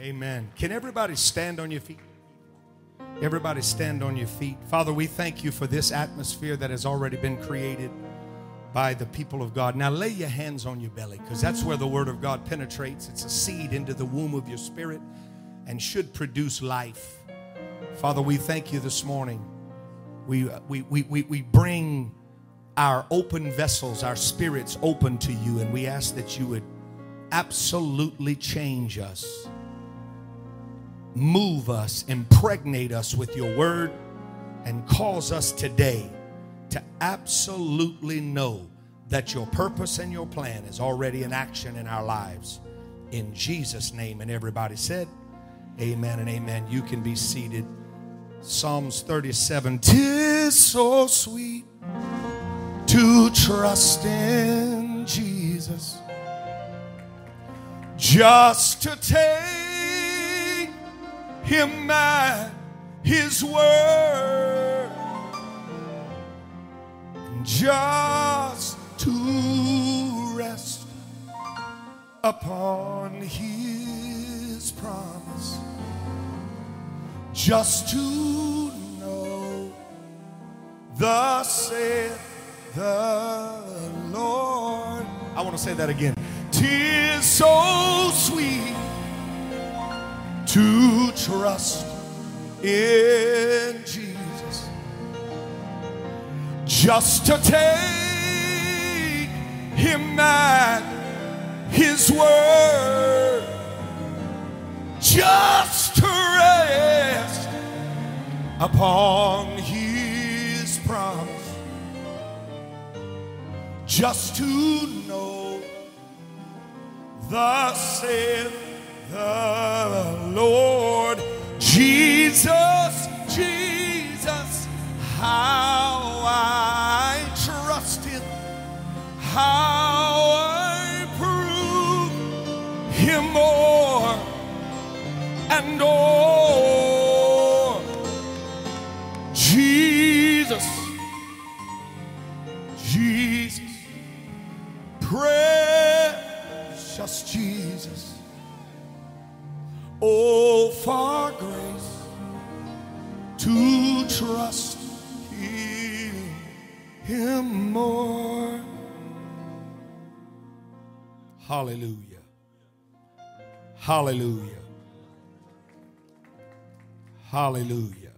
Amen. Can everybody stand on your feet? Everybody stand on your feet. Father, we thank you for this atmosphere that has already been created by the people of God. Now lay your hands on your belly because that's where the word of God penetrates. It's a seed into the womb of your spirit and should produce life. Father, we thank you this morning. We, we, we, we, we bring our open vessels, our spirits open to you, and we ask that you would absolutely change us, move us, impregnate us with your word, and cause us today to absolutely know that your purpose and your plan is already in action in our lives. In Jesus' name. And everybody said, Amen and amen. You can be seated. Psalms 37 Tis so sweet to trust in Jesus, just to take Him at His word, just to rest upon His promise, just to know the saith the Lord. I want to say that again. Tis so sweet to trust in Jesus, just to take Him at His word, just to rest upon His promise. Just to know the saith the Lord Jesus, Jesus, how I trust Him, how I prove Him more and more. Trust Him, more. Hallelujah. Hallelujah. Hallelujah.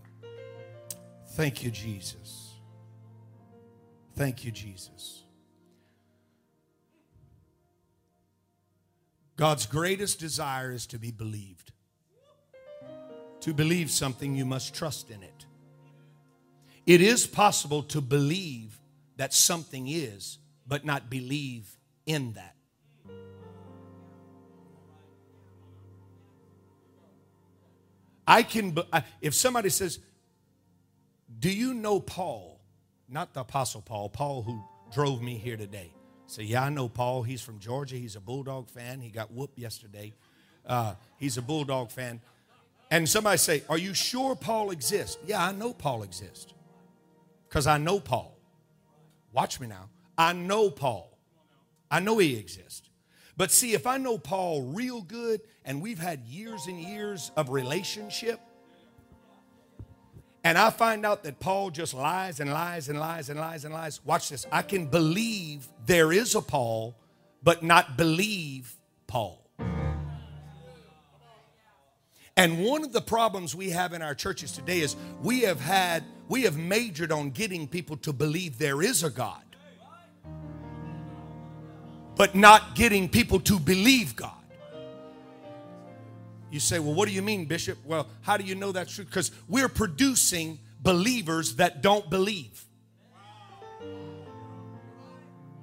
Thank you, Jesus. Thank you, Jesus. God's greatest desire is to be believed. To believe something, you must trust in it. It is possible to believe that something is, but not believe in that. I can, if somebody says, Do you know Paul? Not the Apostle Paul, Paul who drove me here today. Say, yeah, I know Paul. He's from Georgia. He's a Bulldog fan. He got whooped yesterday. Uh, he's a Bulldog fan. And somebody say, Are you sure Paul exists? Yeah, I know Paul exists. Because I know Paul. Watch me now. I know Paul. I know he exists. But see, if I know Paul real good and we've had years and years of relationship, and I find out that Paul just lies and lies and lies and lies and lies, watch this. I can believe there is a Paul, but not believe Paul. And one of the problems we have in our churches today is we have had, we have majored on getting people to believe there is a God, but not getting people to believe God. You say, well, what do you mean, Bishop? Well, how do you know that's true? Because we're producing believers that don't believe.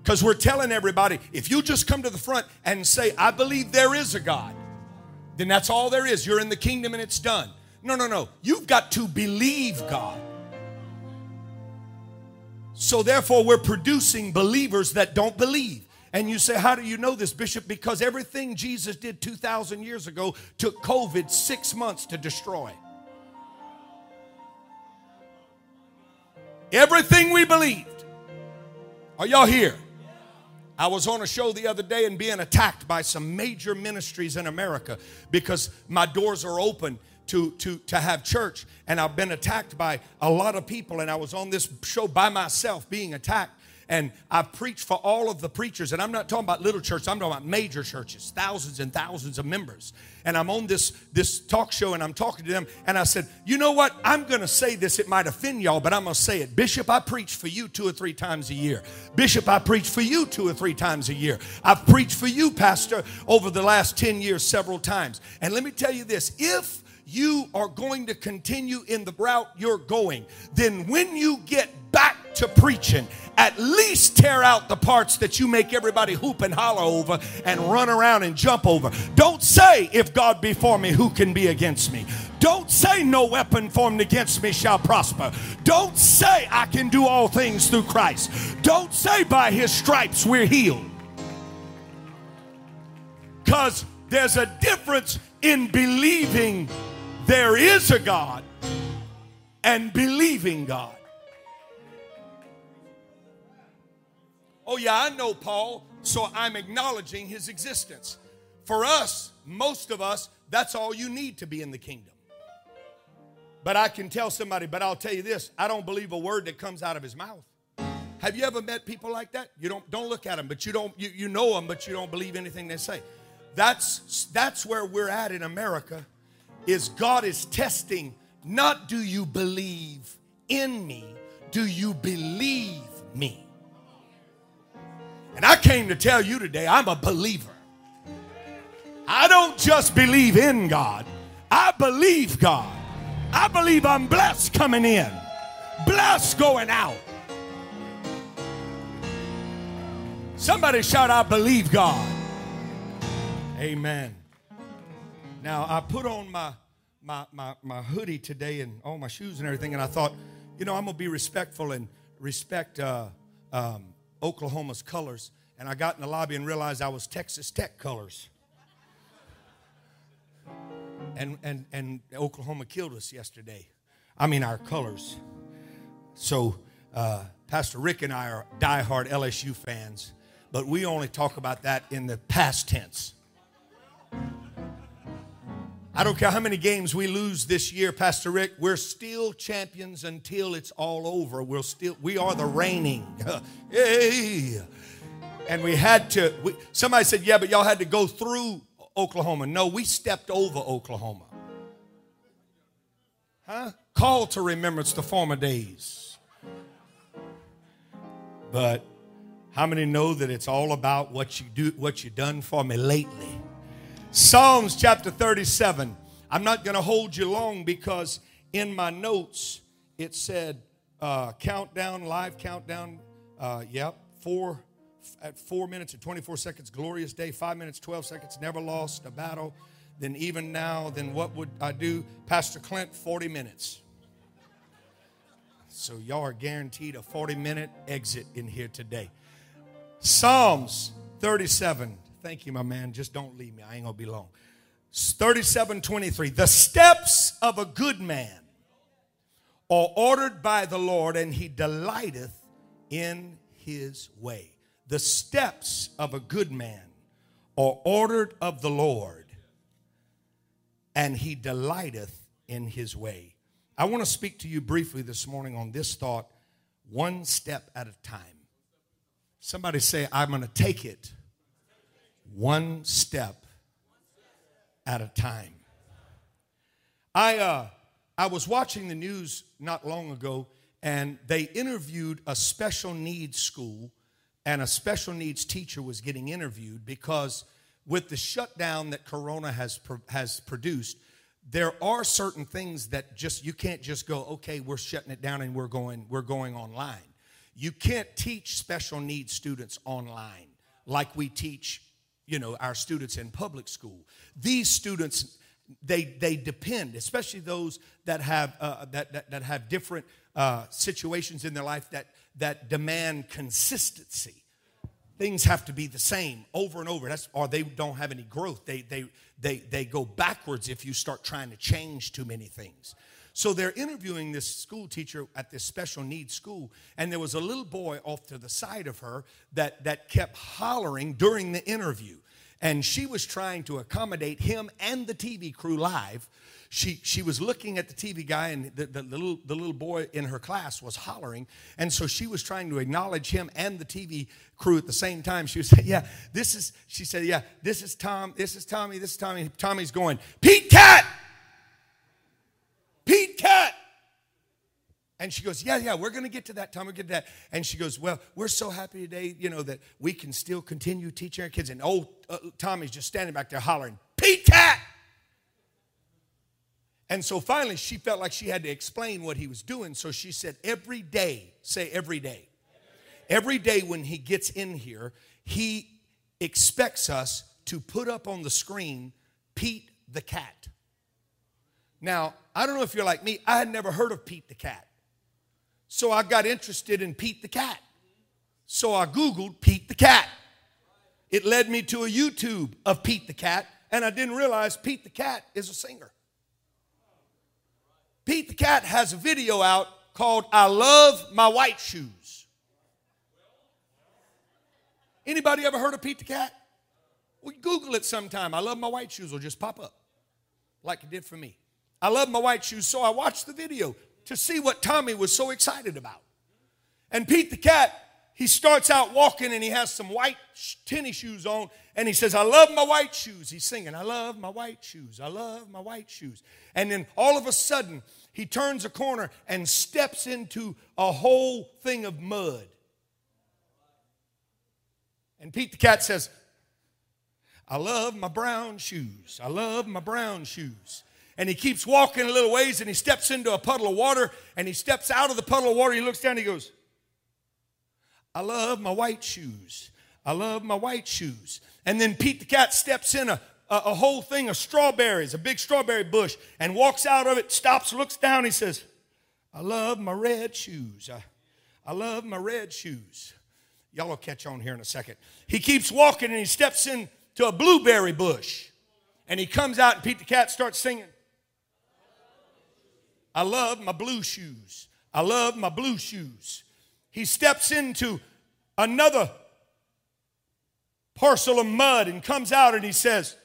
Because we're telling everybody, if you just come to the front and say, I believe there is a God, then that's all there is. You're in the kingdom and it's done. No, no, no. You've got to believe God. So therefore, we're producing believers that don't believe. And you say, How do you know this, Bishop? Because everything Jesus did 2,000 years ago took COVID six months to destroy. Everything we believed. Are y'all here? I was on a show the other day and being attacked by some major ministries in America because my doors are open to, to, to have church. And I've been attacked by a lot of people. And I was on this show by myself being attacked. And I've preached for all of the preachers. And I'm not talking about little churches, I'm talking about major churches, thousands and thousands of members. And I'm on this, this talk show and I'm talking to them. And I said, You know what? I'm going to say this. It might offend y'all, but I'm going to say it. Bishop, I preach for you two or three times a year. Bishop, I preach for you two or three times a year. I've preached for you, Pastor, over the last 10 years several times. And let me tell you this if you are going to continue in the route you're going, then when you get back to preaching, at least tear out the parts that you make everybody hoop and holler over and run around and jump over. Don't say, if God be for me, who can be against me? Don't say, no weapon formed against me shall prosper. Don't say, I can do all things through Christ. Don't say, by his stripes we're healed. Because there's a difference in believing there is a God and believing God. Oh, yeah, I know Paul, so I'm acknowledging his existence. For us, most of us, that's all you need to be in the kingdom. But I can tell somebody, but I'll tell you this I don't believe a word that comes out of his mouth. Have you ever met people like that? You don't don't look at them, but you don't you, you know them, but you don't believe anything they say. That's that's where we're at in America is God is testing not do you believe in me, do you believe me? And I came to tell you today I'm a believer. I don't just believe in God, I believe God. I believe I'm blessed coming in, blessed going out. Somebody shout, I believe God. Amen. Now, I put on my, my, my, my hoodie today and all my shoes and everything, and I thought, you know, I'm going to be respectful and respect uh, um, Oklahoma's colors. And I got in the lobby and realized I was Texas Tech colors. And, and, and Oklahoma killed us yesterday. I mean, our colors. So, uh, Pastor Rick and I are diehard LSU fans, but we only talk about that in the past tense. I don't care how many games we lose this year, Pastor Rick, we're still champions until it's all over. We're still, we are the reigning. hey. And we had to, we, somebody said, yeah, but y'all had to go through Oklahoma. No, we stepped over Oklahoma. Huh? Call to remembrance the former days. But how many know that it's all about what you do, what you done for me lately? Psalms chapter 37. I'm not going to hold you long because in my notes it said uh, countdown, live countdown. Uh, yep, four at four minutes and 24 seconds, glorious day. Five minutes, 12 seconds, never lost a battle. Then even now, then what would I do? Pastor Clint, 40 minutes. So y'all are guaranteed a 40 minute exit in here today. Psalms 37. Thank you, my man. Just don't leave me. I ain't going to be long. 37 23. The steps of a good man are ordered by the Lord, and he delighteth in his way. The steps of a good man are ordered of the Lord, and he delighteth in his way. I want to speak to you briefly this morning on this thought one step at a time. Somebody say, I'm going to take it one step at a time. I, uh, I was watching the news not long ago, and they interviewed a special needs school, and a special needs teacher was getting interviewed because with the shutdown that Corona has, has produced, there are certain things that just you can't just go okay we're shutting it down and we're going we're going online you can't teach special needs students online like we teach you know, our students in public school. These students, they, they depend, especially those that have, uh, that, that, that, have different uh, situations in their life that, that demand consistency. Things have to be the same over and over. That's, or they don't have any growth. They, they, they, they go backwards if you start trying to change too many things. So they're interviewing this school teacher at this special needs school, and there was a little boy off to the side of her that, that kept hollering during the interview. And she was trying to accommodate him and the TV crew live. She, she was looking at the TV guy, and the, the, the, little, the little boy in her class was hollering. And so she was trying to acknowledge him and the TV crew at the same time. She was saying, Yeah, this is, she said, Yeah, this is Tom, this is Tommy, this is Tommy. Tommy's going, Pete Cat! Pete Cat! And she goes, Yeah, yeah, we're going to get to that, Tom. We'll get to that. And she goes, Well, we're so happy today, you know, that we can still continue teaching our kids. And old uh, Tommy's just standing back there hollering, Pete Cat! And so finally, she felt like she had to explain what he was doing. So she said, Every day, say every day. Every day when he gets in here, he expects us to put up on the screen Pete the cat. Now, I don't know if you're like me, I had never heard of Pete the cat. So I got interested in Pete the cat. So I Googled Pete the cat. It led me to a YouTube of Pete the cat, and I didn't realize Pete the cat is a singer. Pete the cat has a video out called I Love My White Shoes. Anybody ever heard of Pete the cat? Well, Google it sometime. I love my white shoes will just pop up like it did for me. I love my white shoes, so I watched the video to see what Tommy was so excited about. And Pete the cat, he starts out walking and he has some white tennis shoes on and he says, I love my white shoes. He's singing, I love my white shoes. I love my white shoes. And then all of a sudden, he turns a corner and steps into a whole thing of mud. And Pete the cat says, I love my brown shoes. I love my brown shoes. And he keeps walking a little ways and he steps into a puddle of water and he steps out of the puddle of water. He looks down he goes, I love my white shoes. I love my white shoes. And then Pete the cat steps in a, a, a whole thing of strawberries, a big strawberry bush, and walks out of it, stops, looks down, he says, I love my red shoes. I, I love my red shoes. Y'all will catch on here in a second. He keeps walking and he steps into a blueberry bush. And he comes out and Pete the cat starts singing. I love my blue shoes. I love my blue shoes. He steps into another parcel of mud and comes out and he says,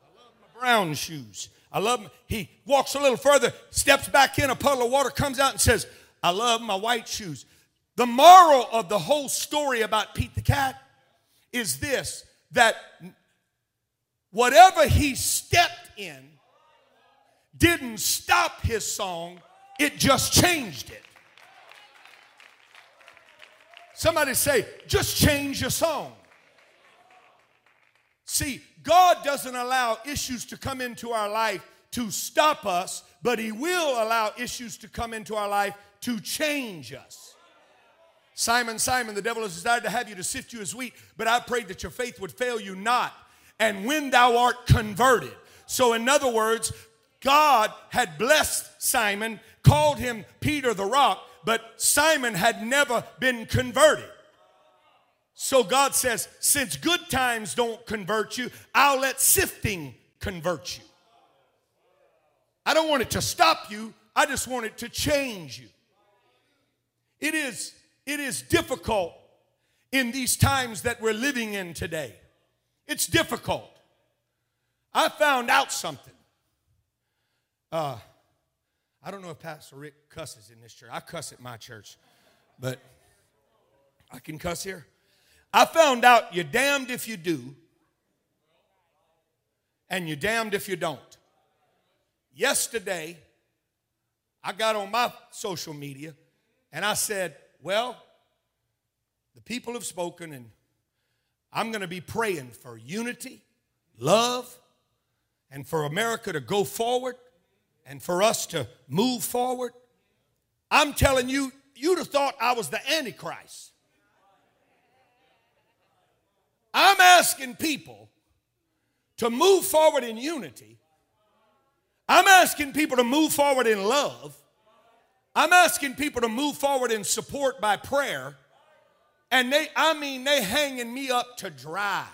I love my brown shoes. I love my, he walks a little further, steps back in a puddle of water, comes out and says, I love my white shoes. The moral of the whole story about Pete the cat is this that whatever he stepped in didn't stop his song, it just changed it. Somebody say, just change your song. See, God doesn't allow issues to come into our life to stop us, but He will allow issues to come into our life to change us. Simon, Simon, the devil has desired to have you to sift you as wheat, but I prayed that your faith would fail you not. And when thou art converted. So, in other words, God had blessed Simon, called him Peter the rock, but Simon had never been converted. So God says, since good times don't convert you, I'll let sifting convert you. I don't want it to stop you, I just want it to change you. It is, it is difficult in these times that we're living in today. It's difficult. I found out something. Uh, I don't know if Pastor Rick cusses in this church. I cuss at my church, but I can cuss here. I found out you're damned if you do, and you're damned if you don't. Yesterday, I got on my social media and I said, Well, the people have spoken, and I'm going to be praying for unity, love, and for America to go forward and for us to move forward. I'm telling you, you'd have thought I was the Antichrist. I'm asking people to move forward in unity. I'm asking people to move forward in love. I'm asking people to move forward in support by prayer. And they, I mean, they hanging me up to dry.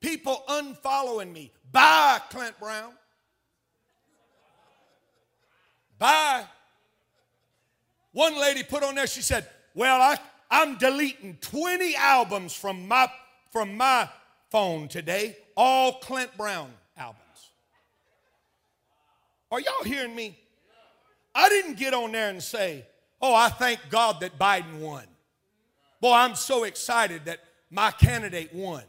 People unfollowing me. Bye, Clint Brown. Bye. One lady put on there, she said, Well, I, I'm deleting 20 albums from my, from my phone today, all Clint Brown albums. Are y'all hearing me? I didn't get on there and say, Oh, I thank God that Biden won. Boy, I'm so excited that my candidate won.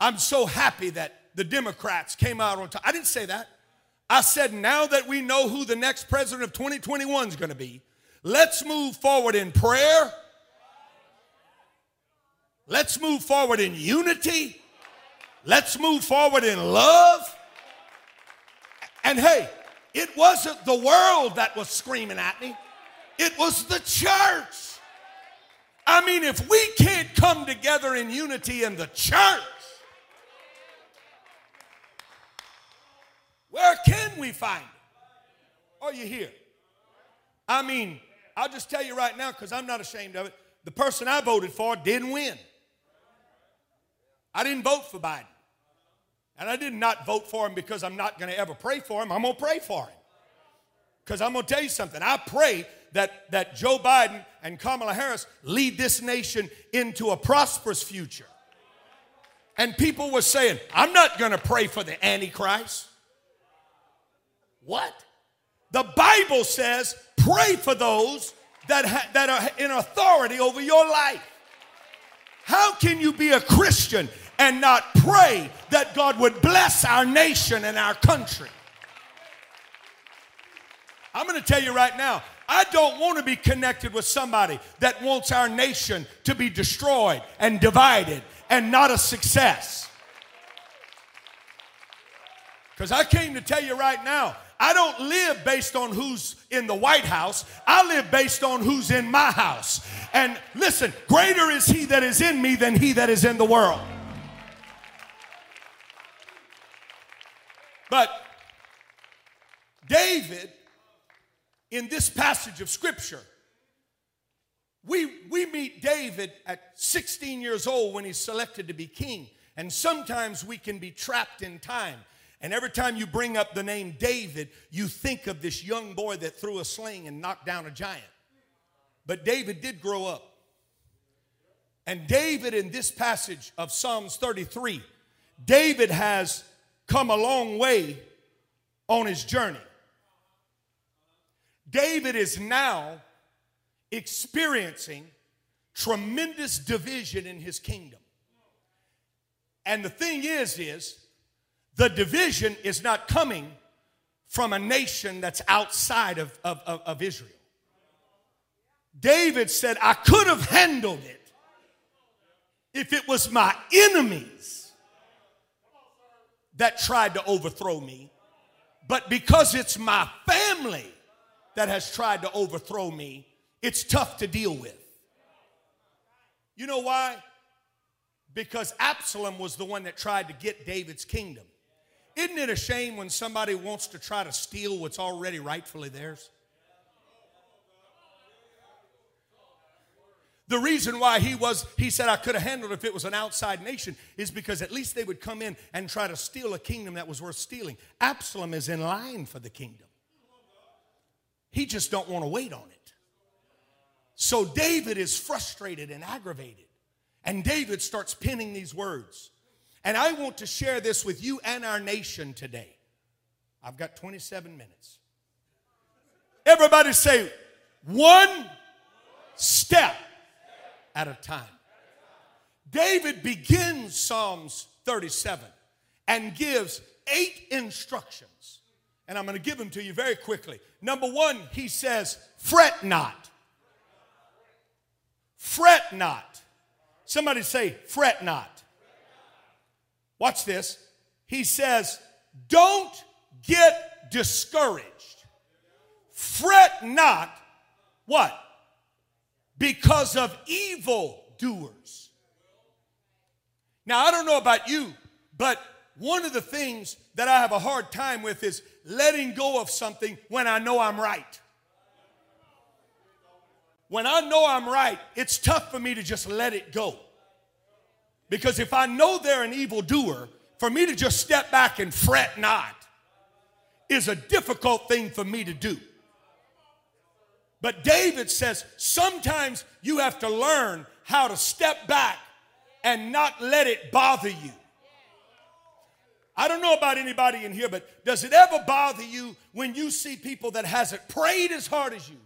I'm so happy that the Democrats came out on top. I didn't say that. I said, now that we know who the next president of 2021 is going to be, let's move forward in prayer. Let's move forward in unity. Let's move forward in love. And hey, it wasn't the world that was screaming at me, it was the church. I mean, if we can't come together in unity in the church, where can we find it? Oh, Are you here? I mean, I'll just tell you right now because I'm not ashamed of it. The person I voted for didn't win. I didn't vote for Biden. And I did not vote for him because I'm not going to ever pray for him. I'm going to pray for him. Because I'm going to tell you something. I pray that, that Joe Biden and Kamala Harris lead this nation into a prosperous future. And people were saying, I'm not going to pray for the Antichrist. What? The Bible says, pray for those that, ha- that are in authority over your life. How can you be a Christian and not pray that God would bless our nation and our country? I'm going to tell you right now, I don't want to be connected with somebody that wants our nation to be destroyed and divided and not a success. Because I came to tell you right now, I don't live based on who's in the White House. I live based on who's in my house. And listen, greater is he that is in me than he that is in the world. But David in this passage of scripture, we, we meet David at 16 years old when he's selected to be king. And sometimes we can be trapped in time. And every time you bring up the name David, you think of this young boy that threw a sling and knocked down a giant. But David did grow up. And David, in this passage of Psalms 33, David has come a long way on his journey. David is now experiencing tremendous division in his kingdom. And the thing is, is the division is not coming from a nation that's outside of, of, of, of Israel. David said, I could have handled it if it was my enemies that tried to overthrow me. But because it's my family that has tried to overthrow me, it's tough to deal with. You know why? Because Absalom was the one that tried to get David's kingdom. Isn't it a shame when somebody wants to try to steal what's already rightfully theirs? The reason why he was, he said, I could have handled if it was an outside nation, is because at least they would come in and try to steal a kingdom that was worth stealing. Absalom is in line for the kingdom. He just don't want to wait on it. So David is frustrated and aggravated. And David starts penning these words. And I want to share this with you and our nation today. I've got 27 minutes. Everybody say, one step at a time. David begins Psalms 37 and gives eight instructions. And I'm going to give them to you very quickly. Number one, he says, fret not. Fret not. Somebody say, fret not. Watch this. He says, don't get discouraged. Fret not what? Because of evil doers. Now, I don't know about you, but one of the things that I have a hard time with is letting go of something when I know I'm right. When I know I'm right, it's tough for me to just let it go. Because if I know they're an evil doer, for me to just step back and fret not, is a difficult thing for me to do. But David says sometimes you have to learn how to step back and not let it bother you. I don't know about anybody in here, but does it ever bother you when you see people that hasn't prayed as hard as you?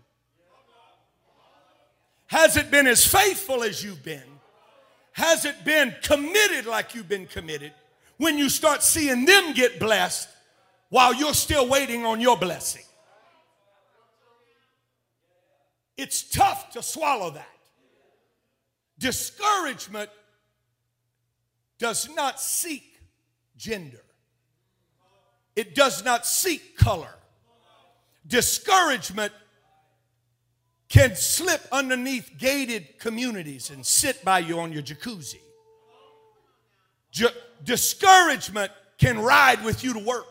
Has it been as faithful as you've been? Has it been committed like you've been committed? When you start seeing them get blessed while you're still waiting on your blessing. It's tough to swallow that. Discouragement does not seek gender, it does not seek color. Discouragement can slip underneath gated communities and sit by you on your jacuzzi. discouragement can ride with you to work.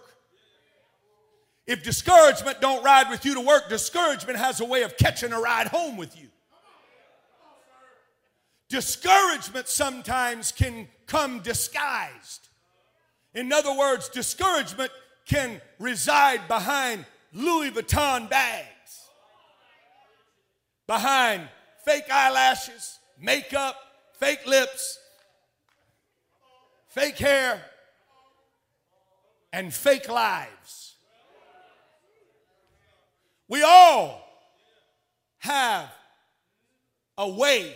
If discouragement don't ride with you to work, discouragement has a way of catching a ride home with you. Discouragement sometimes can come disguised. In other words, discouragement can reside behind Louis Vuitton bags behind fake eyelashes, makeup, fake lips, fake hair, and fake lives. We all have a way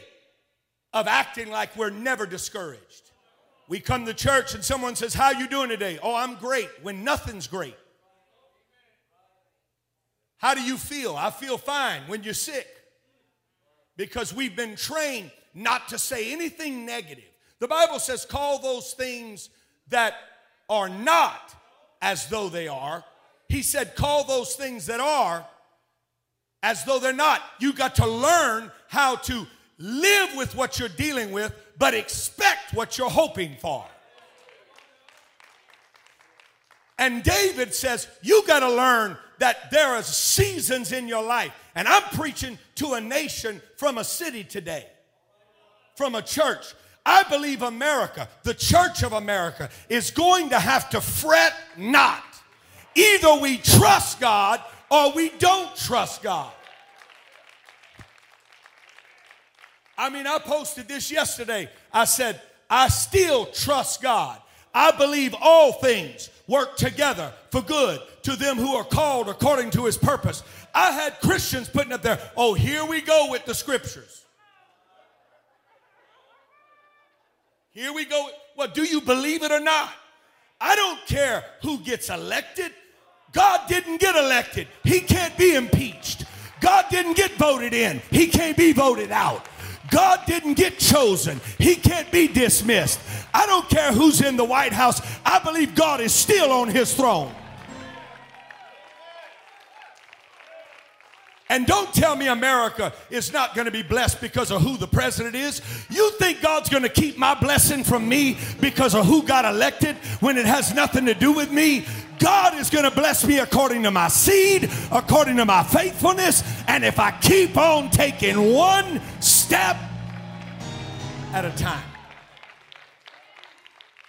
of acting like we're never discouraged. We come to church and someone says, "How you doing today?" "Oh, I'm great." When nothing's great. How do you feel? I feel fine when you're sick because we've been trained not to say anything negative. The Bible says, call those things that are not as though they are. He said, call those things that are as though they're not. You got to learn how to live with what you're dealing with, but expect what you're hoping for. And David says, you got to learn that there are seasons in your life. And I'm preaching to a nation from a city today, from a church. I believe America, the church of America, is going to have to fret not. Either we trust God or we don't trust God. I mean, I posted this yesterday. I said, I still trust God. I believe all things work together for good to them who are called according to his purpose. I had Christians putting up there, oh, here we go with the scriptures. Here we go. Well, do you believe it or not? I don't care who gets elected. God didn't get elected. He can't be impeached. God didn't get voted in. He can't be voted out. God didn't get chosen. He can't be dismissed. I don't care who's in the White House. I believe God is still on his throne. And don't tell me America is not going to be blessed because of who the president is. You think God's going to keep my blessing from me because of who got elected when it has nothing to do with me? God is going to bless me according to my seed, according to my faithfulness. And if I keep on taking one step at a time.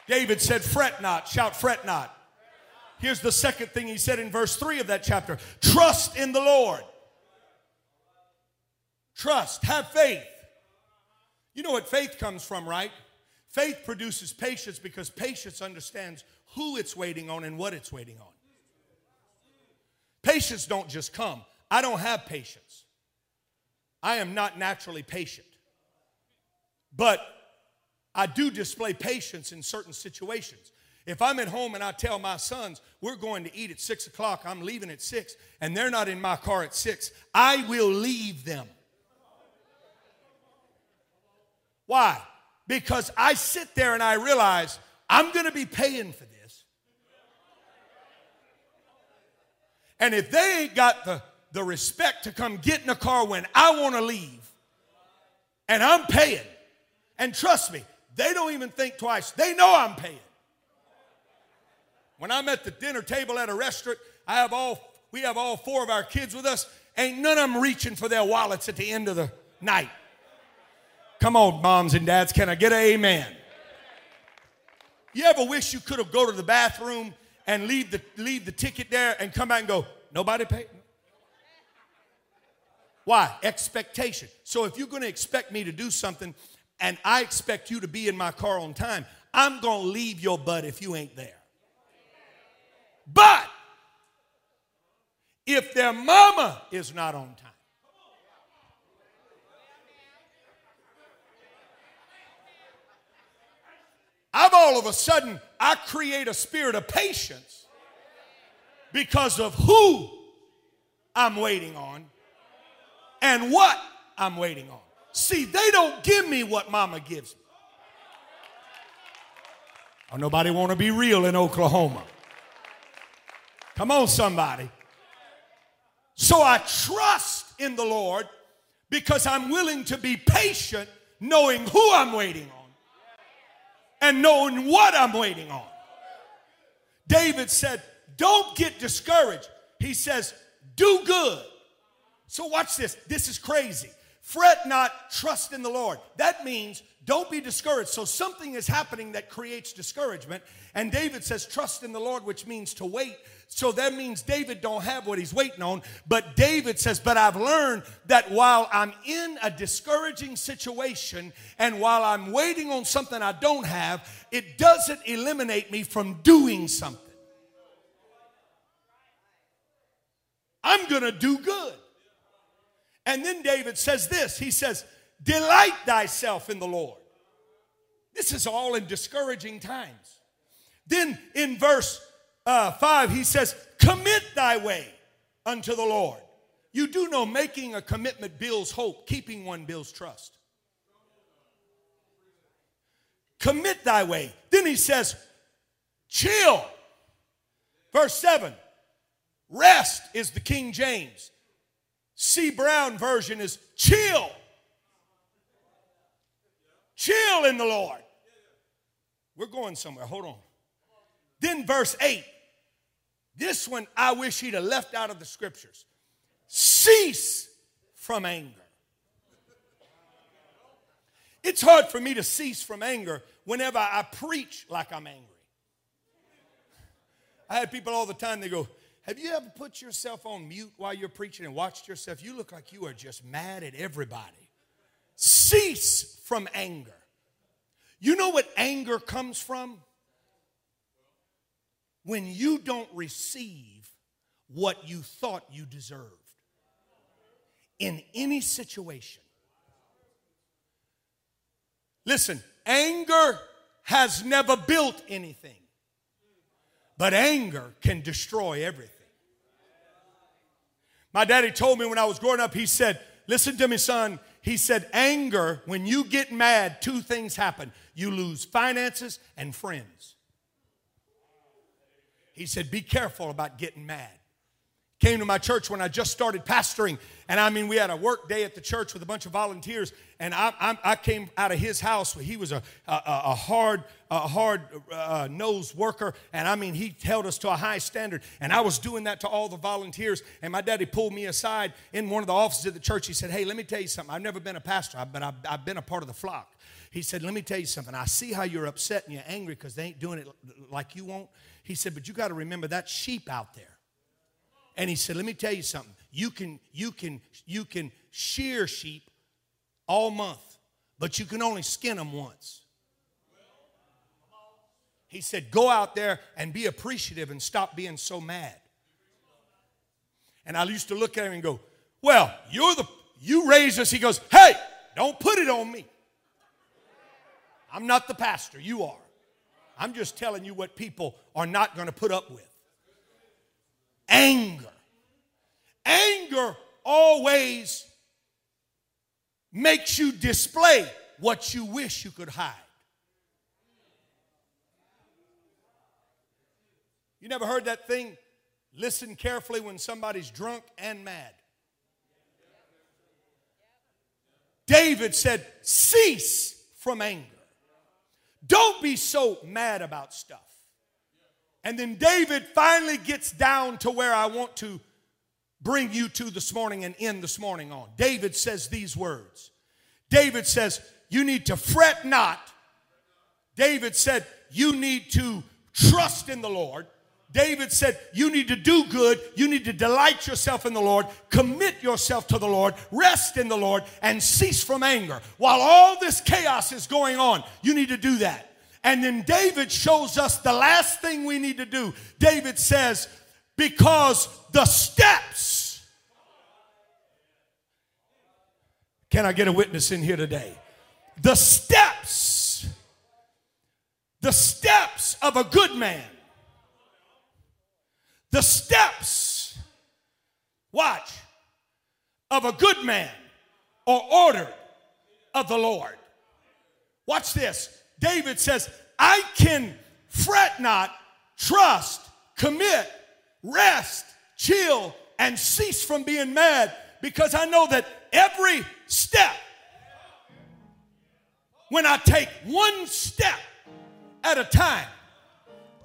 David said, Fret not, shout, fret not. Here's the second thing he said in verse 3 of that chapter trust in the Lord. Trust, have faith. You know what faith comes from, right? Faith produces patience because patience understands who it's waiting on and what it's waiting on. Patience don't just come. I don't have patience. I am not naturally patient. But I do display patience in certain situations. If I'm at home and I tell my sons, we're going to eat at six o'clock, I'm leaving at six, and they're not in my car at six, I will leave them. Why? Because I sit there and I realize I'm going to be paying for this. And if they ain't got the, the respect to come get in the car when I want to leave, and I'm paying, and trust me, they don't even think twice. They know I'm paying. When I'm at the dinner table at a restaurant, I have all we have all four of our kids with us. Ain't none of them reaching for their wallets at the end of the night. Come on, moms and dads, can I get an amen? You ever wish you could have go to the bathroom and leave the, leave the ticket there and come back and go, nobody paid? Why? Expectation. So if you're going to expect me to do something and I expect you to be in my car on time, I'm going to leave your butt if you ain't there. But if their mama is not on time, I've all of a sudden, I create a spirit of patience because of who I'm waiting on and what I'm waiting on. See, they don't give me what mama gives me. Oh, nobody want to be real in Oklahoma. Come on, somebody. So I trust in the Lord because I'm willing to be patient knowing who I'm waiting on and knowing what I'm waiting on. David said, Don't get discouraged. He says, Do good. So watch this. This is crazy. Fret not, trust in the Lord. That means don't be discouraged. So something is happening that creates discouragement. And David says, trust in the Lord, which means to wait. So that means David don't have what he's waiting on. But David says, but I've learned that while I'm in a discouraging situation and while I'm waiting on something I don't have, it doesn't eliminate me from doing something. I'm going to do good. And then David says this He says, Delight thyself in the Lord. This is all in discouraging times. Then in verse uh, 5, he says, Commit thy way unto the Lord. You do know making a commitment builds hope, keeping one builds trust. Commit thy way. Then he says, Chill. Verse 7 Rest is the King James. C. Brown version is chill. Chill in the Lord. We're going somewhere. Hold on. Then verse 8. This one I wish he'd have left out of the scriptures. Cease from anger. It's hard for me to cease from anger whenever I preach like I'm angry. I had people all the time, they go, have you ever put yourself on mute while you're preaching and watched yourself? You look like you are just mad at everybody. Cease from anger. You know what anger comes from? When you don't receive what you thought you deserved in any situation. Listen, anger has never built anything, but anger can destroy everything. My daddy told me when I was growing up, he said, Listen to me, son. He said, Anger, when you get mad, two things happen you lose finances and friends. He said, Be careful about getting mad came to my church when I just started pastoring. And I mean, we had a work day at the church with a bunch of volunteers. And I, I, I came out of his house. He was a, a, a hard, a hard uh, nosed worker. And I mean, he held us to a high standard. And I was doing that to all the volunteers. And my daddy pulled me aside in one of the offices of the church. He said, Hey, let me tell you something. I've never been a pastor, but I've, I've been a part of the flock. He said, Let me tell you something. I see how you're upset and you're angry because they ain't doing it like you want. He said, But you got to remember that sheep out there. And he said, Let me tell you something. You can, you can, you can shear sheep all month, but you can only skin them once. He said, Go out there and be appreciative and stop being so mad. And I used to look at him and go, Well, you're the you raised us. He goes, Hey, don't put it on me. I'm not the pastor, you are. I'm just telling you what people are not going to put up with anger. Anger always makes you display what you wish you could hide. You never heard that thing? Listen carefully when somebody's drunk and mad. David said, Cease from anger. Don't be so mad about stuff. And then David finally gets down to where I want to bring you to this morning and end this morning on. David says these words David says, You need to fret not. David said, You need to trust in the Lord. David said, You need to do good. You need to delight yourself in the Lord, commit yourself to the Lord, rest in the Lord, and cease from anger. While all this chaos is going on, you need to do that. And then David shows us the last thing we need to do. David says, Because the steps. Can I get a witness in here today? The steps, the steps of a good man the steps, watch, of a good man or ordered of the Lord. Watch this. David says, I can fret not, trust, commit, rest, chill, and cease from being mad because I know that every step, when I take one step at a time,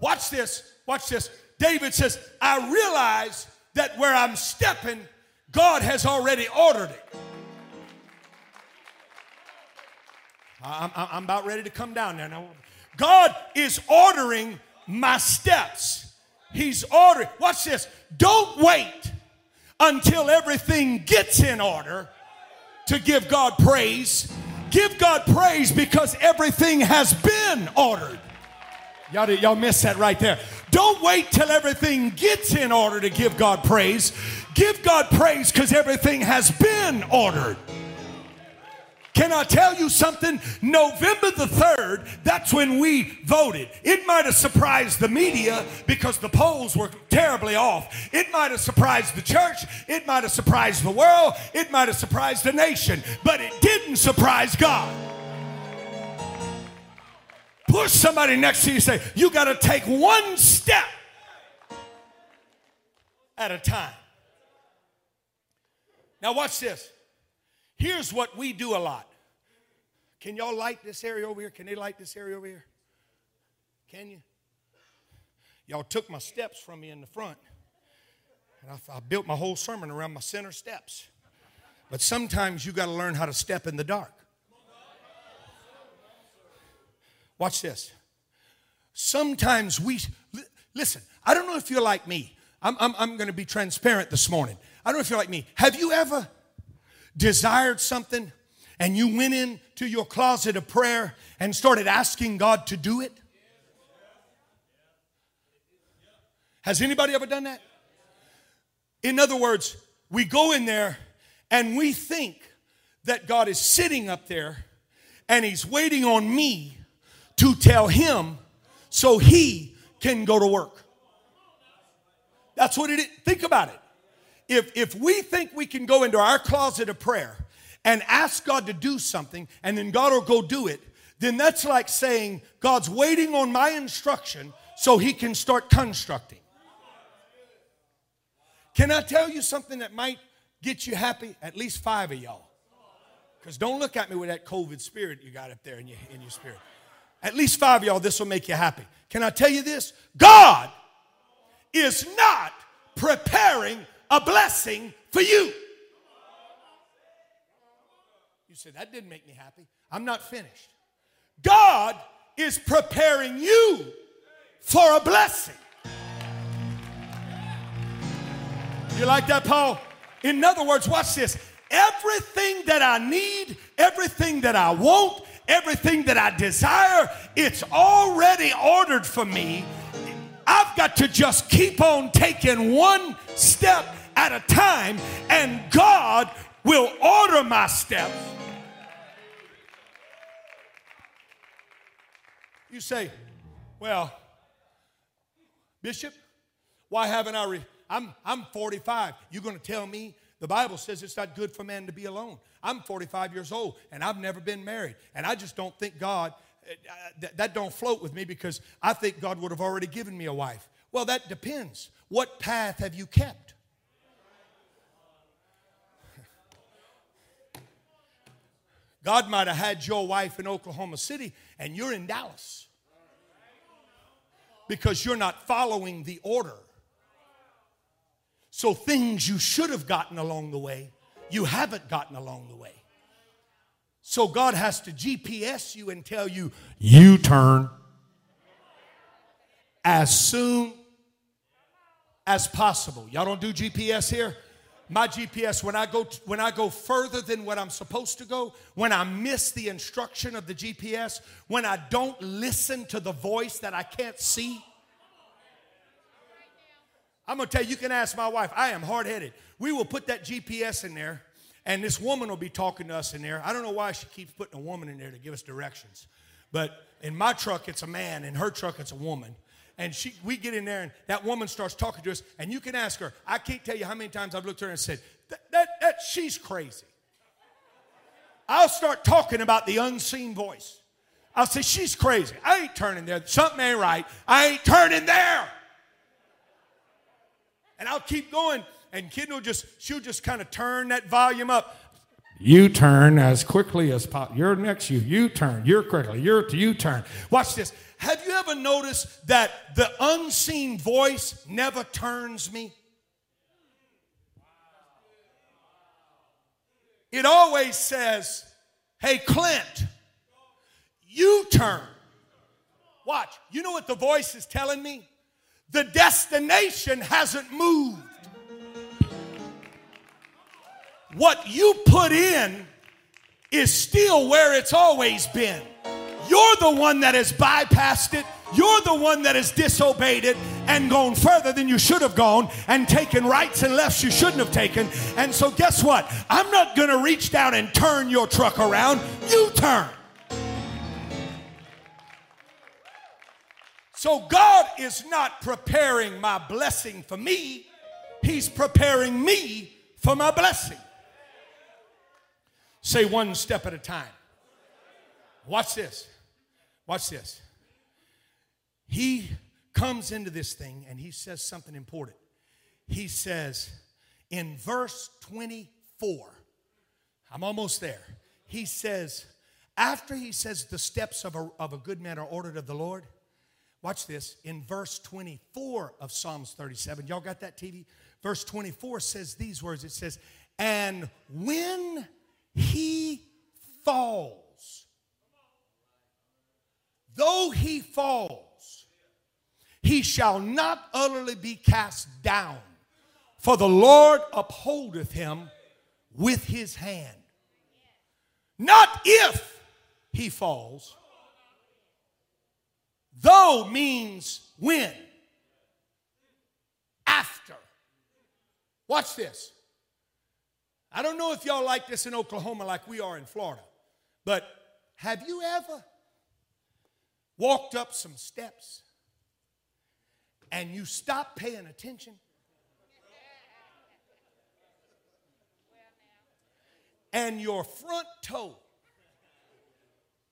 watch this, watch this. David says, I realize that where I'm stepping, God has already ordered it. I'm, I'm about ready to come down there now. God is ordering my steps. He's ordering. Watch this. Don't wait until everything gets in order to give God praise. Give God praise because everything has been ordered. Y'all, y'all missed that right there. Don't wait till everything gets in order to give God praise. Give God praise because everything has been ordered. Can I tell you something? November the 3rd, that's when we voted. It might have surprised the media because the polls were terribly off. It might have surprised the church. It might have surprised the world. It might have surprised the nation. But it didn't surprise God. Push somebody next to you say, You got to take one step at a time. Now, watch this. Here's what we do a lot. Can y'all light this area over here? Can they light this area over here? Can you? Y'all took my steps from me in the front. And I, I built my whole sermon around my center steps. But sometimes you got to learn how to step in the dark. Watch this. Sometimes we, listen, I don't know if you're like me. I'm, I'm, I'm going to be transparent this morning. I don't know if you're like me. Have you ever desired something and you went into your closet of prayer and started asking God to do it? Has anybody ever done that? In other words, we go in there and we think that God is sitting up there and He's waiting on me to tell him so he can go to work. That's what it is. Think about it. If, if we think we can go into our closet of prayer and ask God to do something and then God will go do it, then that's like saying God's waiting on my instruction so he can start constructing. Can I tell you something that might get you happy? At least five of y'all. Because don't look at me with that COVID spirit you got up there in your, in your spirit. At least five of y'all, this will make you happy. Can I tell you this? God is not preparing a blessing for you. You said, that didn't make me happy. I'm not finished. God is preparing you for a blessing. You like that, Paul? In other words, watch this. Everything that I need, everything that I want, everything that I desire, it's already ordered for me. I've got to just keep on taking one step at a time, and God will order my steps. You say, well, Bishop, why haven't I? Re- I'm, I'm 45. You're going to tell me the Bible says it's not good for man to be alone. I'm 45 years old and I've never been married. And I just don't think God, uh, that don't float with me because I think God would have already given me a wife. Well, that depends. What path have you kept? God might have had your wife in Oklahoma City and you're in Dallas because you're not following the order. So things you should have gotten along the way, you haven't gotten along the way. So God has to GPS you and tell you, you turn as soon as possible. Y'all don't do GPS here? My GPS, when I go when I go further than what I'm supposed to go, when I miss the instruction of the GPS, when I don't listen to the voice that I can't see. I'm gonna tell you, you can ask my wife, I am hard headed. We will put that GPS in there, and this woman will be talking to us in there. I don't know why she keeps putting a woman in there to give us directions. But in my truck, it's a man. In her truck, it's a woman. And she, we get in there, and that woman starts talking to us. And you can ask her. I can't tell you how many times I've looked at her and said, that, that, that she's crazy. I'll start talking about the unseen voice. I'll say, she's crazy. I ain't turning there. Something ain't right. I ain't turning there. And I'll keep going and Kid will just, she'll just kind of turn that volume up. You turn as quickly as possible. You're next, you. You turn. You're quickly. You're you turn. Watch this. Have you ever noticed that the unseen voice never turns me? It always says, Hey, Clint, you turn. Watch. You know what the voice is telling me? The destination hasn't moved what you put in is still where it's always been. You're the one that has bypassed it. You're the one that has disobeyed it and gone further than you should have gone and taken rights and lefts you shouldn't have taken. And so, guess what? I'm not going to reach down and turn your truck around. You turn. So, God is not preparing my blessing for me, He's preparing me for my blessing. Say one step at a time. Watch this. Watch this. He comes into this thing and he says something important. He says in verse 24, I'm almost there. He says, after he says the steps of a, of a good man are ordered of the Lord, watch this. In verse 24 of Psalms 37, y'all got that TV? Verse 24 says these words it says, And when he falls. Though he falls, he shall not utterly be cast down, for the Lord upholdeth him with his hand. Not if he falls. Though means when. After. Watch this. I don't know if y'all like this in Oklahoma like we are in Florida, but have you ever walked up some steps and you stopped paying attention? And your front toe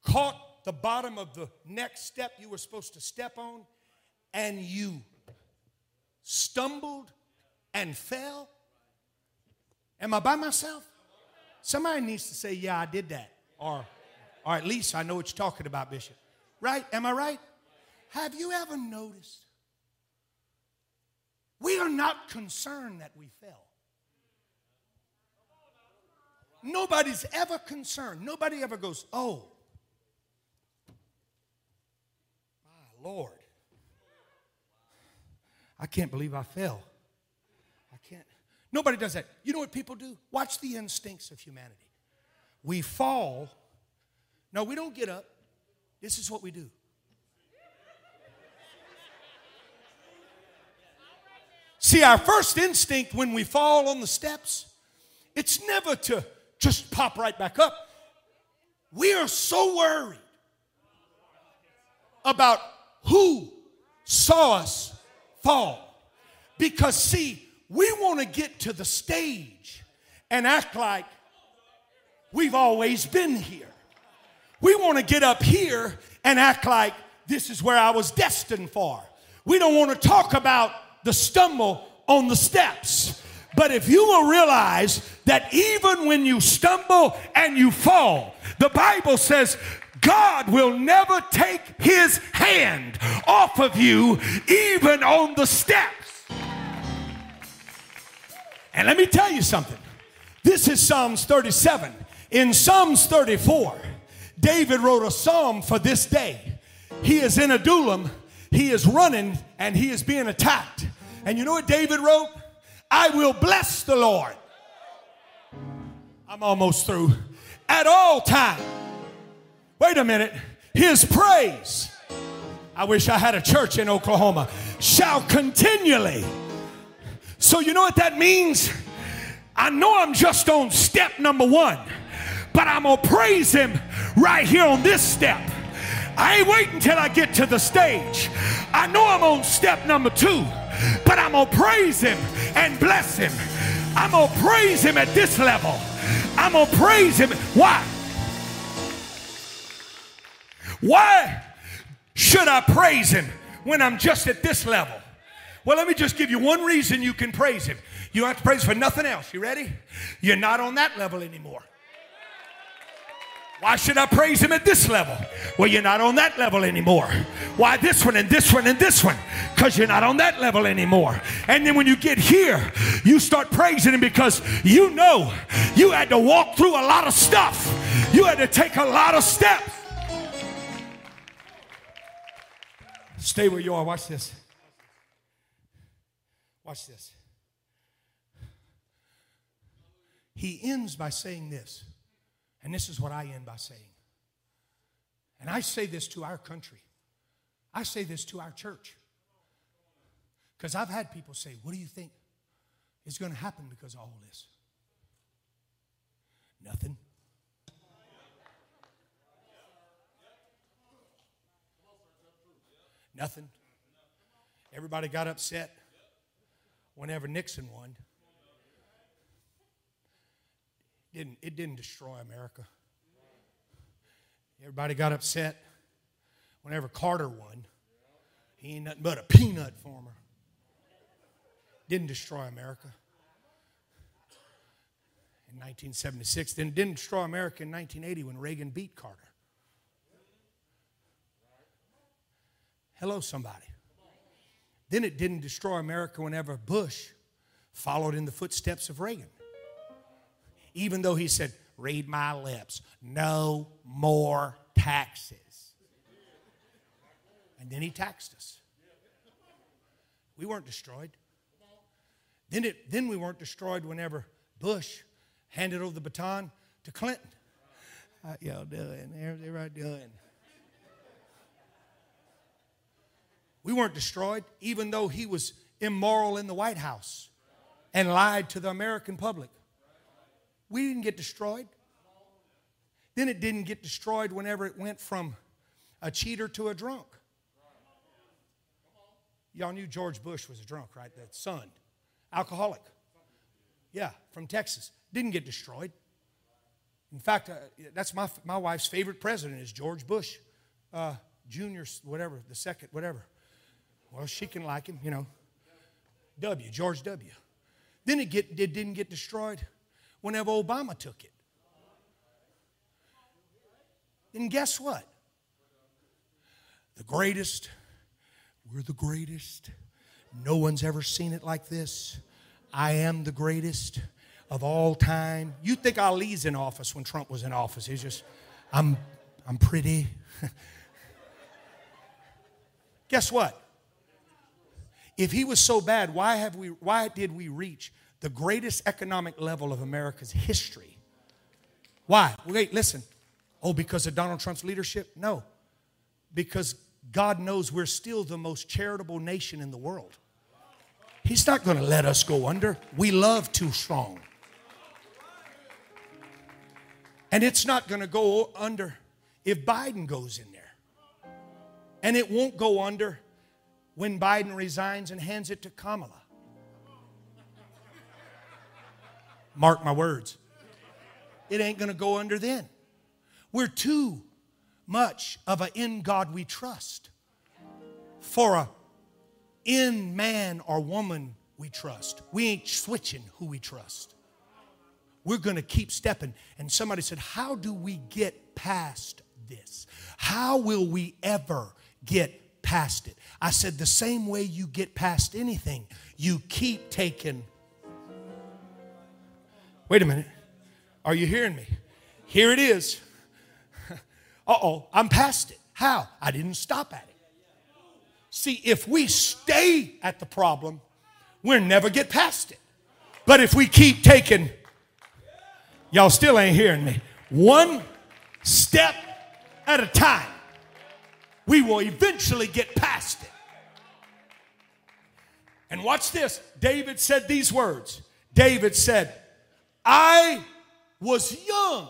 caught the bottom of the next step you were supposed to step on, and you stumbled and fell Am I by myself? Somebody needs to say, Yeah, I did that. Or, or at least I know what you're talking about, Bishop. Right? Am I right? Have you ever noticed? We are not concerned that we fell. Nobody's ever concerned. Nobody ever goes, Oh, my Lord, I can't believe I fell. Nobody does that. You know what people do? Watch the instincts of humanity. We fall. No, we don't get up. This is what we do. See, our first instinct when we fall on the steps, it's never to just pop right back up. We are so worried about who saw us fall. Because, see, we want to get to the stage and act like we've always been here. We want to get up here and act like this is where I was destined for. We don't want to talk about the stumble on the steps. But if you will realize that even when you stumble and you fall, the Bible says God will never take his hand off of you, even on the steps. And let me tell you something. This is Psalms 37. In Psalms 34, David wrote a psalm for this day. He is in Adullam, he is running, and he is being attacked. And you know what David wrote? I will bless the Lord. I'm almost through. At all times. Wait a minute. His praise. I wish I had a church in Oklahoma. Shall continually. So, you know what that means? I know I'm just on step number one, but I'm going to praise him right here on this step. I ain't waiting till I get to the stage. I know I'm on step number two, but I'm going to praise him and bless him. I'm going to praise him at this level. I'm going to praise him. Why? Why should I praise him when I'm just at this level? Well, let me just give you one reason you can praise him. You don't have to praise for nothing else. You ready? You're not on that level anymore. Why should I praise him at this level? Well, you're not on that level anymore. Why this one and this one and this one? Because you're not on that level anymore. And then when you get here, you start praising him because you know you had to walk through a lot of stuff, you had to take a lot of steps. Stay where you are. Watch this. Watch this. He ends by saying this. And this is what I end by saying. And I say this to our country. I say this to our church. Because I've had people say, What do you think is going to happen because of all this? Nothing. Nothing. Everybody got upset whenever Nixon won didn't, it didn't destroy America. Everybody got upset whenever Carter won. He ain't nothing but a peanut farmer. Didn't destroy America. In 1976, then didn't destroy America in 1980 when Reagan beat Carter. Hello, somebody. Then it didn't destroy America whenever Bush followed in the footsteps of Reagan even though he said, Read my lips, no more taxes. And then he taxed us. We weren't destroyed. Then, it, then we weren't destroyed whenever Bush handed over the baton to Clinton. How y'all doing? Everybody doing? We weren't destroyed, even though he was immoral in the White House and lied to the American public. We didn't get destroyed. Then it didn't get destroyed whenever it went from a cheater to a drunk. Y'all knew George Bush was a drunk, right? That son, alcoholic. Yeah, from Texas. Didn't get destroyed. In fact, uh, that's my, my wife's favorite president is George Bush, uh, Junior, whatever, the second, whatever. Well, she can like him, you know. W, George W. Then it, get, it didn't get destroyed whenever Obama took it. And guess what? The greatest, we're the greatest. No one's ever seen it like this. I am the greatest of all time. You think Ali's in office when Trump was in office. He's just, I'm, I'm pretty. Guess what? If he was so bad, why have we why did we reach the greatest economic level of America's history. Why? Wait, listen. Oh, because of Donald Trump's leadership? No. Because God knows we're still the most charitable nation in the world. He's not going to let us go under. We love too strong. And it's not going to go under if Biden goes in there. And it won't go under when Biden resigns and hands it to Kamala. Mark my words. It ain't going to go under then. We're too much of a in God we trust for a in man or woman we trust. We ain't switching who we trust. We're going to keep stepping. And somebody said, How do we get past this? How will we ever get past it? I said, The same way you get past anything, you keep taking Wait a minute. Are you hearing me? Here it is. Uh oh, I'm past it. How? I didn't stop at it. See, if we stay at the problem, we'll never get past it. But if we keep taking, y'all still ain't hearing me, one step at a time, we will eventually get past it. And watch this. David said these words. David said, I was young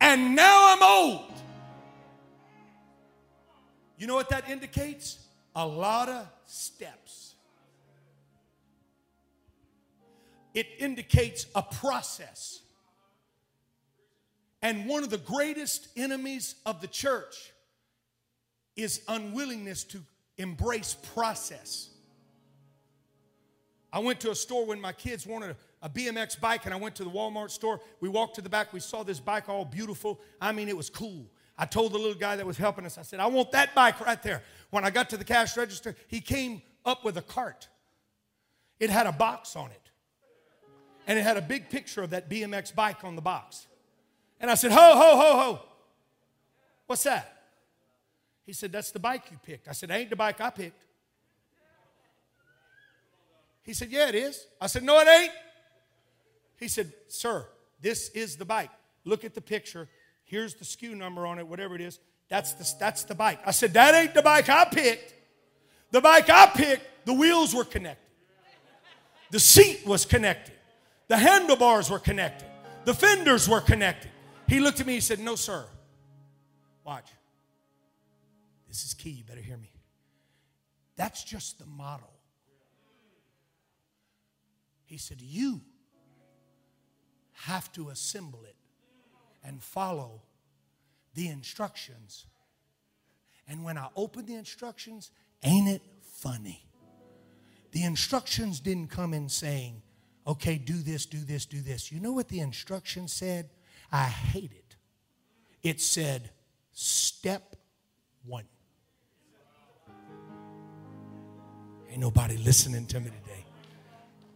and now I'm old. You know what that indicates? A lot of steps. It indicates a process. And one of the greatest enemies of the church is unwillingness to embrace process. I went to a store when my kids wanted a, a, BMX bike, and I went to the Walmart store. We walked to the back, we saw this bike all beautiful. I mean, it was cool. I told the little guy that was helping us, I said, I want that bike right there. When I got to the cash register, he came up with a cart. It had a box on it, and it had a big picture of that BMX bike on the box. And I said, Ho, ho, ho, ho. What's that? He said, That's the bike you picked. I said, Ain't the bike I picked. He said, Yeah, it is. I said, No, it ain't. He said, Sir, this is the bike. Look at the picture. Here's the SKU number on it, whatever it is. That's the, that's the bike. I said, That ain't the bike I picked. The bike I picked, the wheels were connected, the seat was connected, the handlebars were connected, the fenders were connected. He looked at me, he said, No, sir. Watch. This is key. You better hear me. That's just the model. He said, You have to assemble it and follow the instructions. And when I opened the instructions, ain't it funny? The instructions didn't come in saying, okay, do this, do this, do this. You know what the instructions said? I hate it. It said, step one. Ain't nobody listening to me today.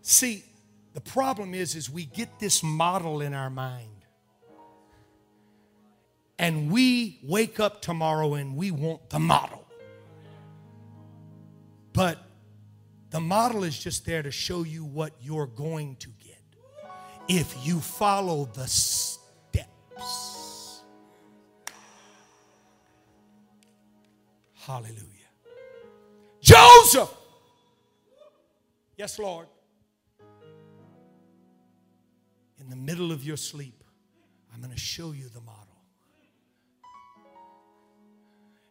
See, the problem is is we get this model in our mind. And we wake up tomorrow and we want the model. But the model is just there to show you what you're going to get if you follow the Hallelujah. Joseph Yes, Lord. In the middle of your sleep, I'm going to show you the model.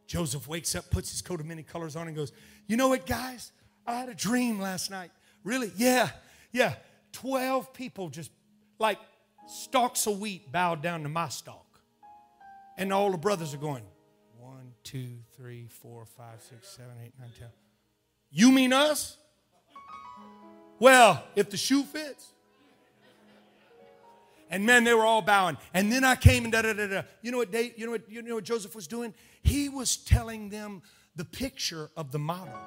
Joseph wakes up, puts his coat of many colors on, and goes, You know what, guys? I had a dream last night. Really? Yeah, yeah. 12 people just like stalks of wheat bowed down to my stalk. And all the brothers are going, one, two, three, four, five, six, seven, eight, nine, ten. You mean us? Well, if the shoe fits. And man, they were all bowing. And then I came and da da da da. You know what? You know what? You know what Joseph was doing? He was telling them the picture of the model.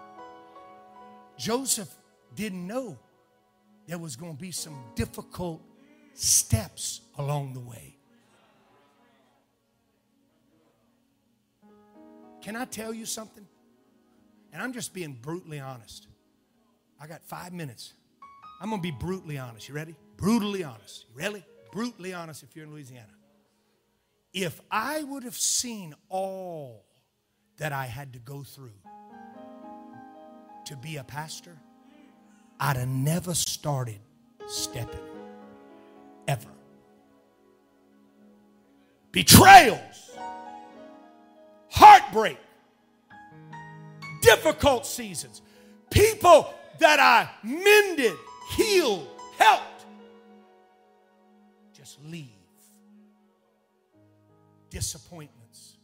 Joseph didn't know there was going to be some difficult steps along the way. Can I tell you something? And I'm just being brutally honest. I got five minutes. I'm going to be brutally honest. You ready? Brutally honest. You? Brutally honest if you're in Louisiana. If I would have seen all that I had to go through to be a pastor, I'd have never started stepping. Ever. Betrayals, heartbreak, difficult seasons, people that I mended healed, helped. Just leave. Disappointments,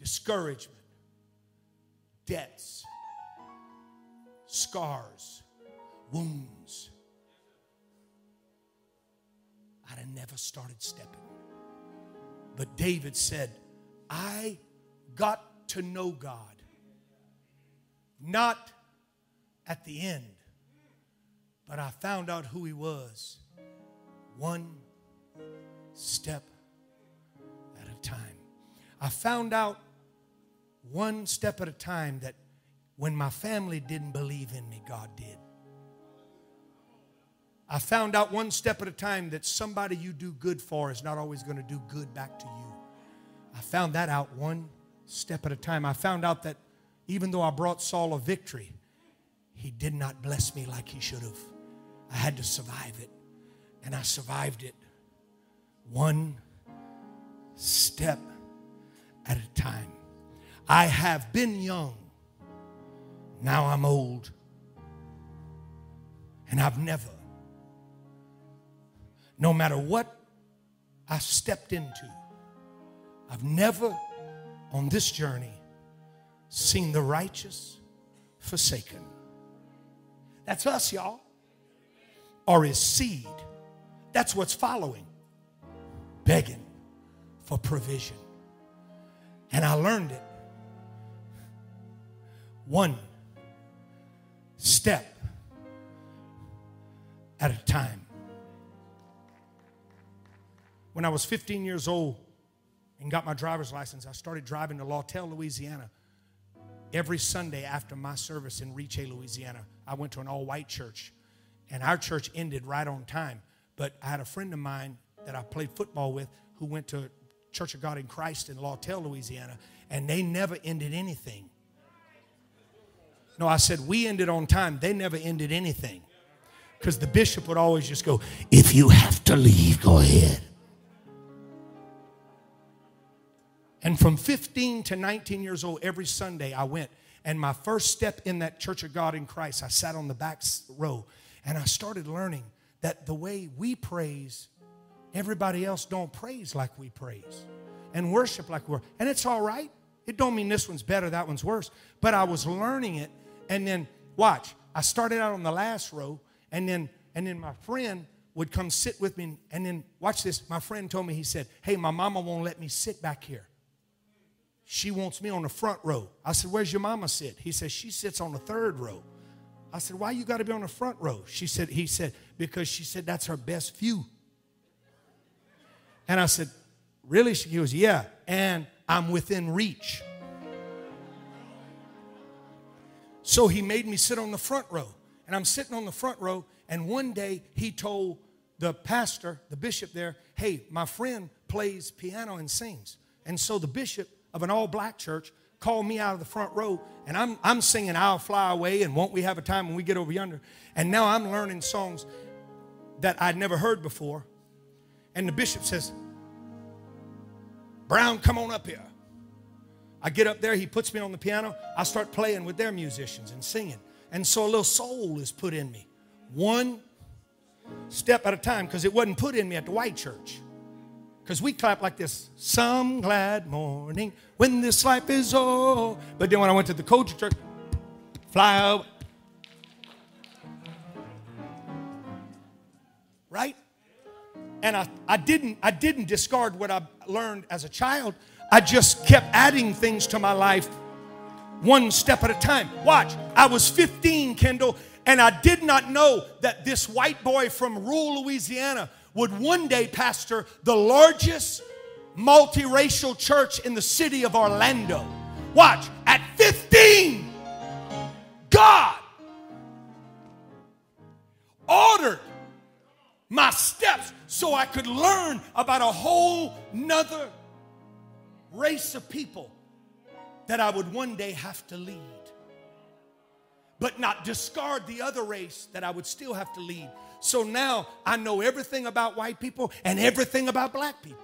discouragement, debts, scars, wounds. I'd have never started stepping. But David said, I got to know God, not at the end, but I found out who he was one step at a time. I found out one step at a time that when my family didn't believe in me, God did. I found out one step at a time that somebody you do good for is not always going to do good back to you. I found that out one step at a time. I found out that even though I brought Saul a victory, he did not bless me like he should have. I had to survive it, and I survived it one step at a time. I have been young, now I'm old, and I've never no matter what I stepped into, I've never on this journey seen the righteous forsaken. That's us, y'all. Or his seed. That's what's following. Begging for provision. And I learned it. One step at a time when I was 15 years old and got my driver's license, I started driving to Lawtell, Louisiana. Every Sunday after my service in Reche, Louisiana, I went to an all white church. And our church ended right on time. But I had a friend of mine that I played football with who went to Church of God in Christ in Lawtell, Louisiana, and they never ended anything. No, I said we ended on time. They never ended anything. Because the bishop would always just go, If you have to leave, go ahead. And from 15 to 19 years old, every Sunday I went. And my first step in that Church of God in Christ, I sat on the back row and I started learning that the way we praise, everybody else don't praise like we praise and worship like we're. And it's all right. It don't mean this one's better, that one's worse. But I was learning it. And then watch, I started out on the last row, and then and then my friend would come sit with me. And then watch this. My friend told me, he said, Hey, my mama won't let me sit back here she wants me on the front row. I said, Where's your mama sit? He said, She sits on the third row. I said, Why you got to be on the front row? She said, He said, Because she said that's her best view. And I said, Really? She goes, Yeah. And I'm within reach. So he made me sit on the front row. And I'm sitting on the front row. And one day he told the pastor, the bishop there, Hey, my friend plays piano and sings. And so the bishop of an all black church called me out of the front row and I'm, I'm singing I'll Fly Away and Won't We Have a Time When We Get Over Yonder. And now I'm learning songs that I'd never heard before. And the bishop says, Brown, come on up here. I get up there, he puts me on the piano. I start playing with their musicians and singing. And so a little soul is put in me. One step at a time because it wasn't put in me at the white church. Because we clap like this some glad morning when this life is over. But then when I went to the culture church, fly out. Right? And I, I didn't I didn't discard what I learned as a child. I just kept adding things to my life one step at a time. Watch, I was 15, Kendall, and I did not know that this white boy from rural Louisiana would one day pastor the largest multiracial church in the city of Orlando. Watch, at 15, God ordered my steps so I could learn about a whole nother race of people that I would one day have to lead. But not discard the other race that I would still have to lead so now I know everything about white people and everything about black people.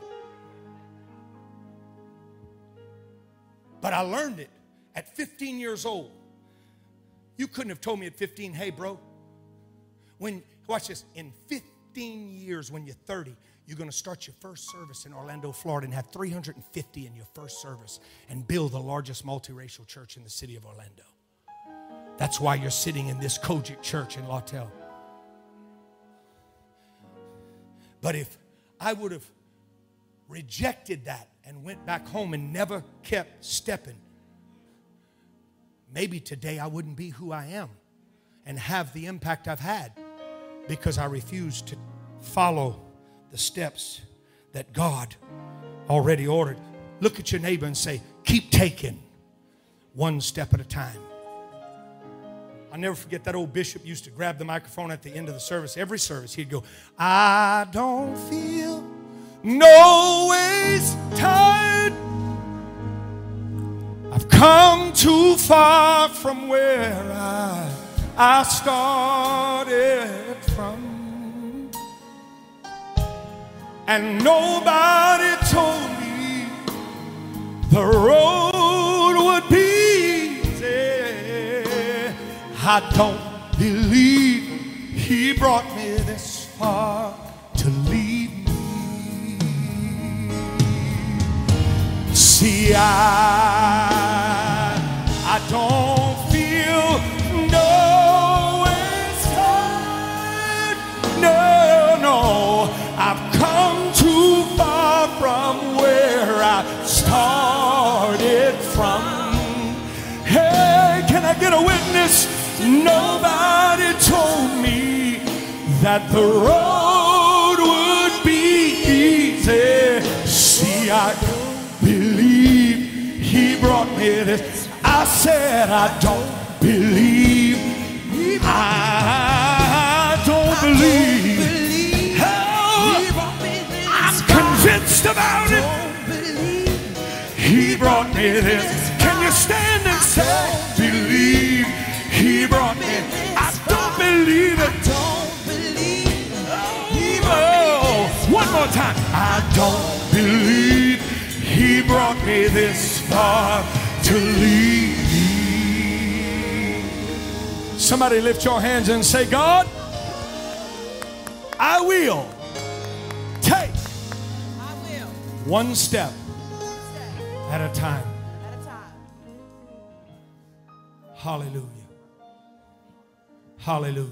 But I learned it at 15 years old. You couldn't have told me at 15, hey, bro, when, watch this, in 15 years, when you're 30, you're going to start your first service in Orlando, Florida, and have 350 in your first service and build the largest multiracial church in the city of Orlando. That's why you're sitting in this COGIC church in Lawtell. But if I would have rejected that and went back home and never kept stepping, maybe today I wouldn't be who I am and have the impact I've had because I refused to follow the steps that God already ordered. Look at your neighbor and say, Keep taking one step at a time. I'll never forget that old bishop used to grab the microphone at the end of the service. Every service, he'd go, I don't feel no ways tired. I've come too far from where I, I started from. And nobody told me the road I don't believe he brought me this far to leave me. See, I, Nobody told me that the road would be easy. See, I don't believe he brought me this. I said, I don't believe. I don't believe. I'm convinced about it. He brought me this. Don't believe it. Oh, one more time. I don't believe he brought me this far to leave me. Somebody lift your hands and say, God, I will take I will. one step Step at a time. at a time. Hallelujah. Hallelujah.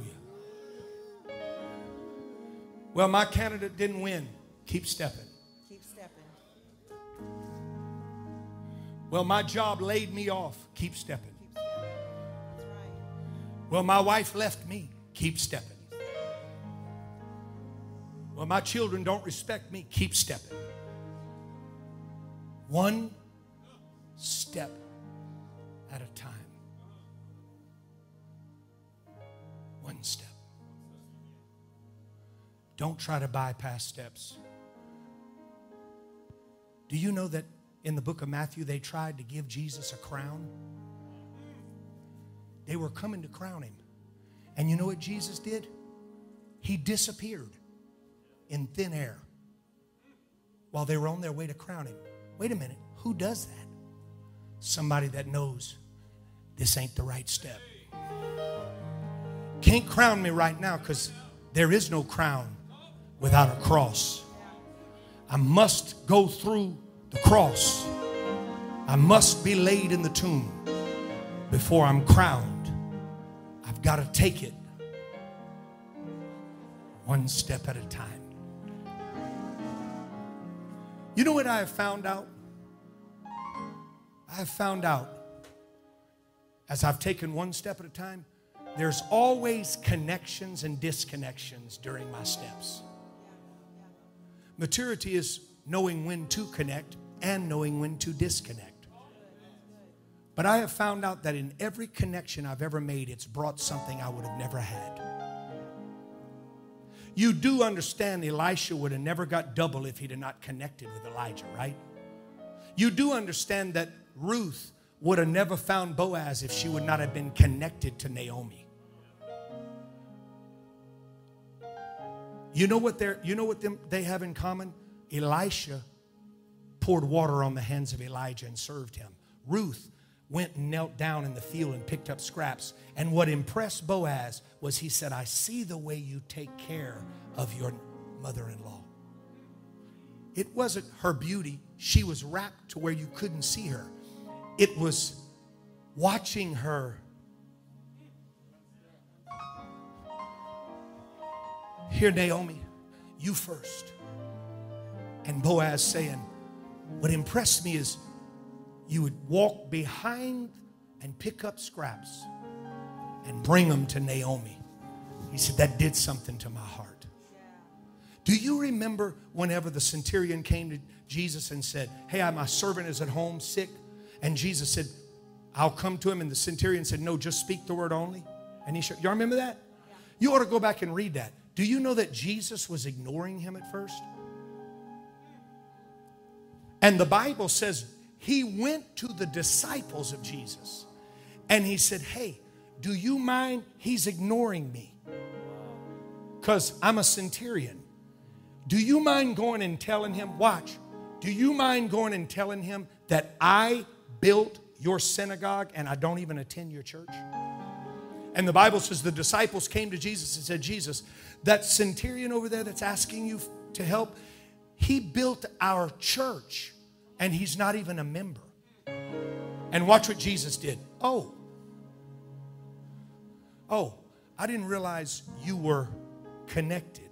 Well, my candidate didn't win. Keep stepping. Keep stepping. Well, my job laid me off. Keep stepping. Keep stepping. That's right. Well, my wife left me. Keep stepping. Well, my children don't respect me. Keep stepping. One step One step. Don't try to bypass steps. Do you know that in the book of Matthew they tried to give Jesus a crown? They were coming to crown him. And you know what Jesus did? He disappeared in thin air while they were on their way to crown him. Wait a minute, who does that? Somebody that knows this ain't the right step. Can't crown me right now because there is no crown without a cross. I must go through the cross. I must be laid in the tomb before I'm crowned. I've got to take it one step at a time. You know what I have found out? I have found out as I've taken one step at a time, there's always connections and disconnections during my steps. Maturity is knowing when to connect and knowing when to disconnect. But I have found out that in every connection I've ever made, it's brought something I would have never had. You do understand Elisha would have never got double if he'd have not connected with Elijah, right? You do understand that Ruth would have never found Boaz if she would not have been connected to Naomi. You know what they're you know what them they have in common? Elisha poured water on the hands of Elijah and served him. Ruth went and knelt down in the field and picked up scraps. And what impressed Boaz was he said, I see the way you take care of your mother in law. It wasn't her beauty, she was wrapped to where you couldn't see her. It was watching her. Here, Naomi, you first. And Boaz saying, What impressed me is you would walk behind and pick up scraps and bring them to Naomi. He said, That did something to my heart. Do you remember whenever the centurion came to Jesus and said, Hey, my servant is at home sick? And Jesus said, I'll come to him. And the centurion said, No, just speak the word only. And he showed, y'all remember that? You ought to go back and read that. Do you know that Jesus was ignoring him at first? And the Bible says he went to the disciples of Jesus and he said, Hey, do you mind? He's ignoring me because I'm a centurion. Do you mind going and telling him, watch, do you mind going and telling him that I built your synagogue and I don't even attend your church? And the Bible says the disciples came to Jesus and said, Jesus, that centurion over there that's asking you to help, he built our church and he's not even a member. And watch what Jesus did. Oh, oh, I didn't realize you were connected.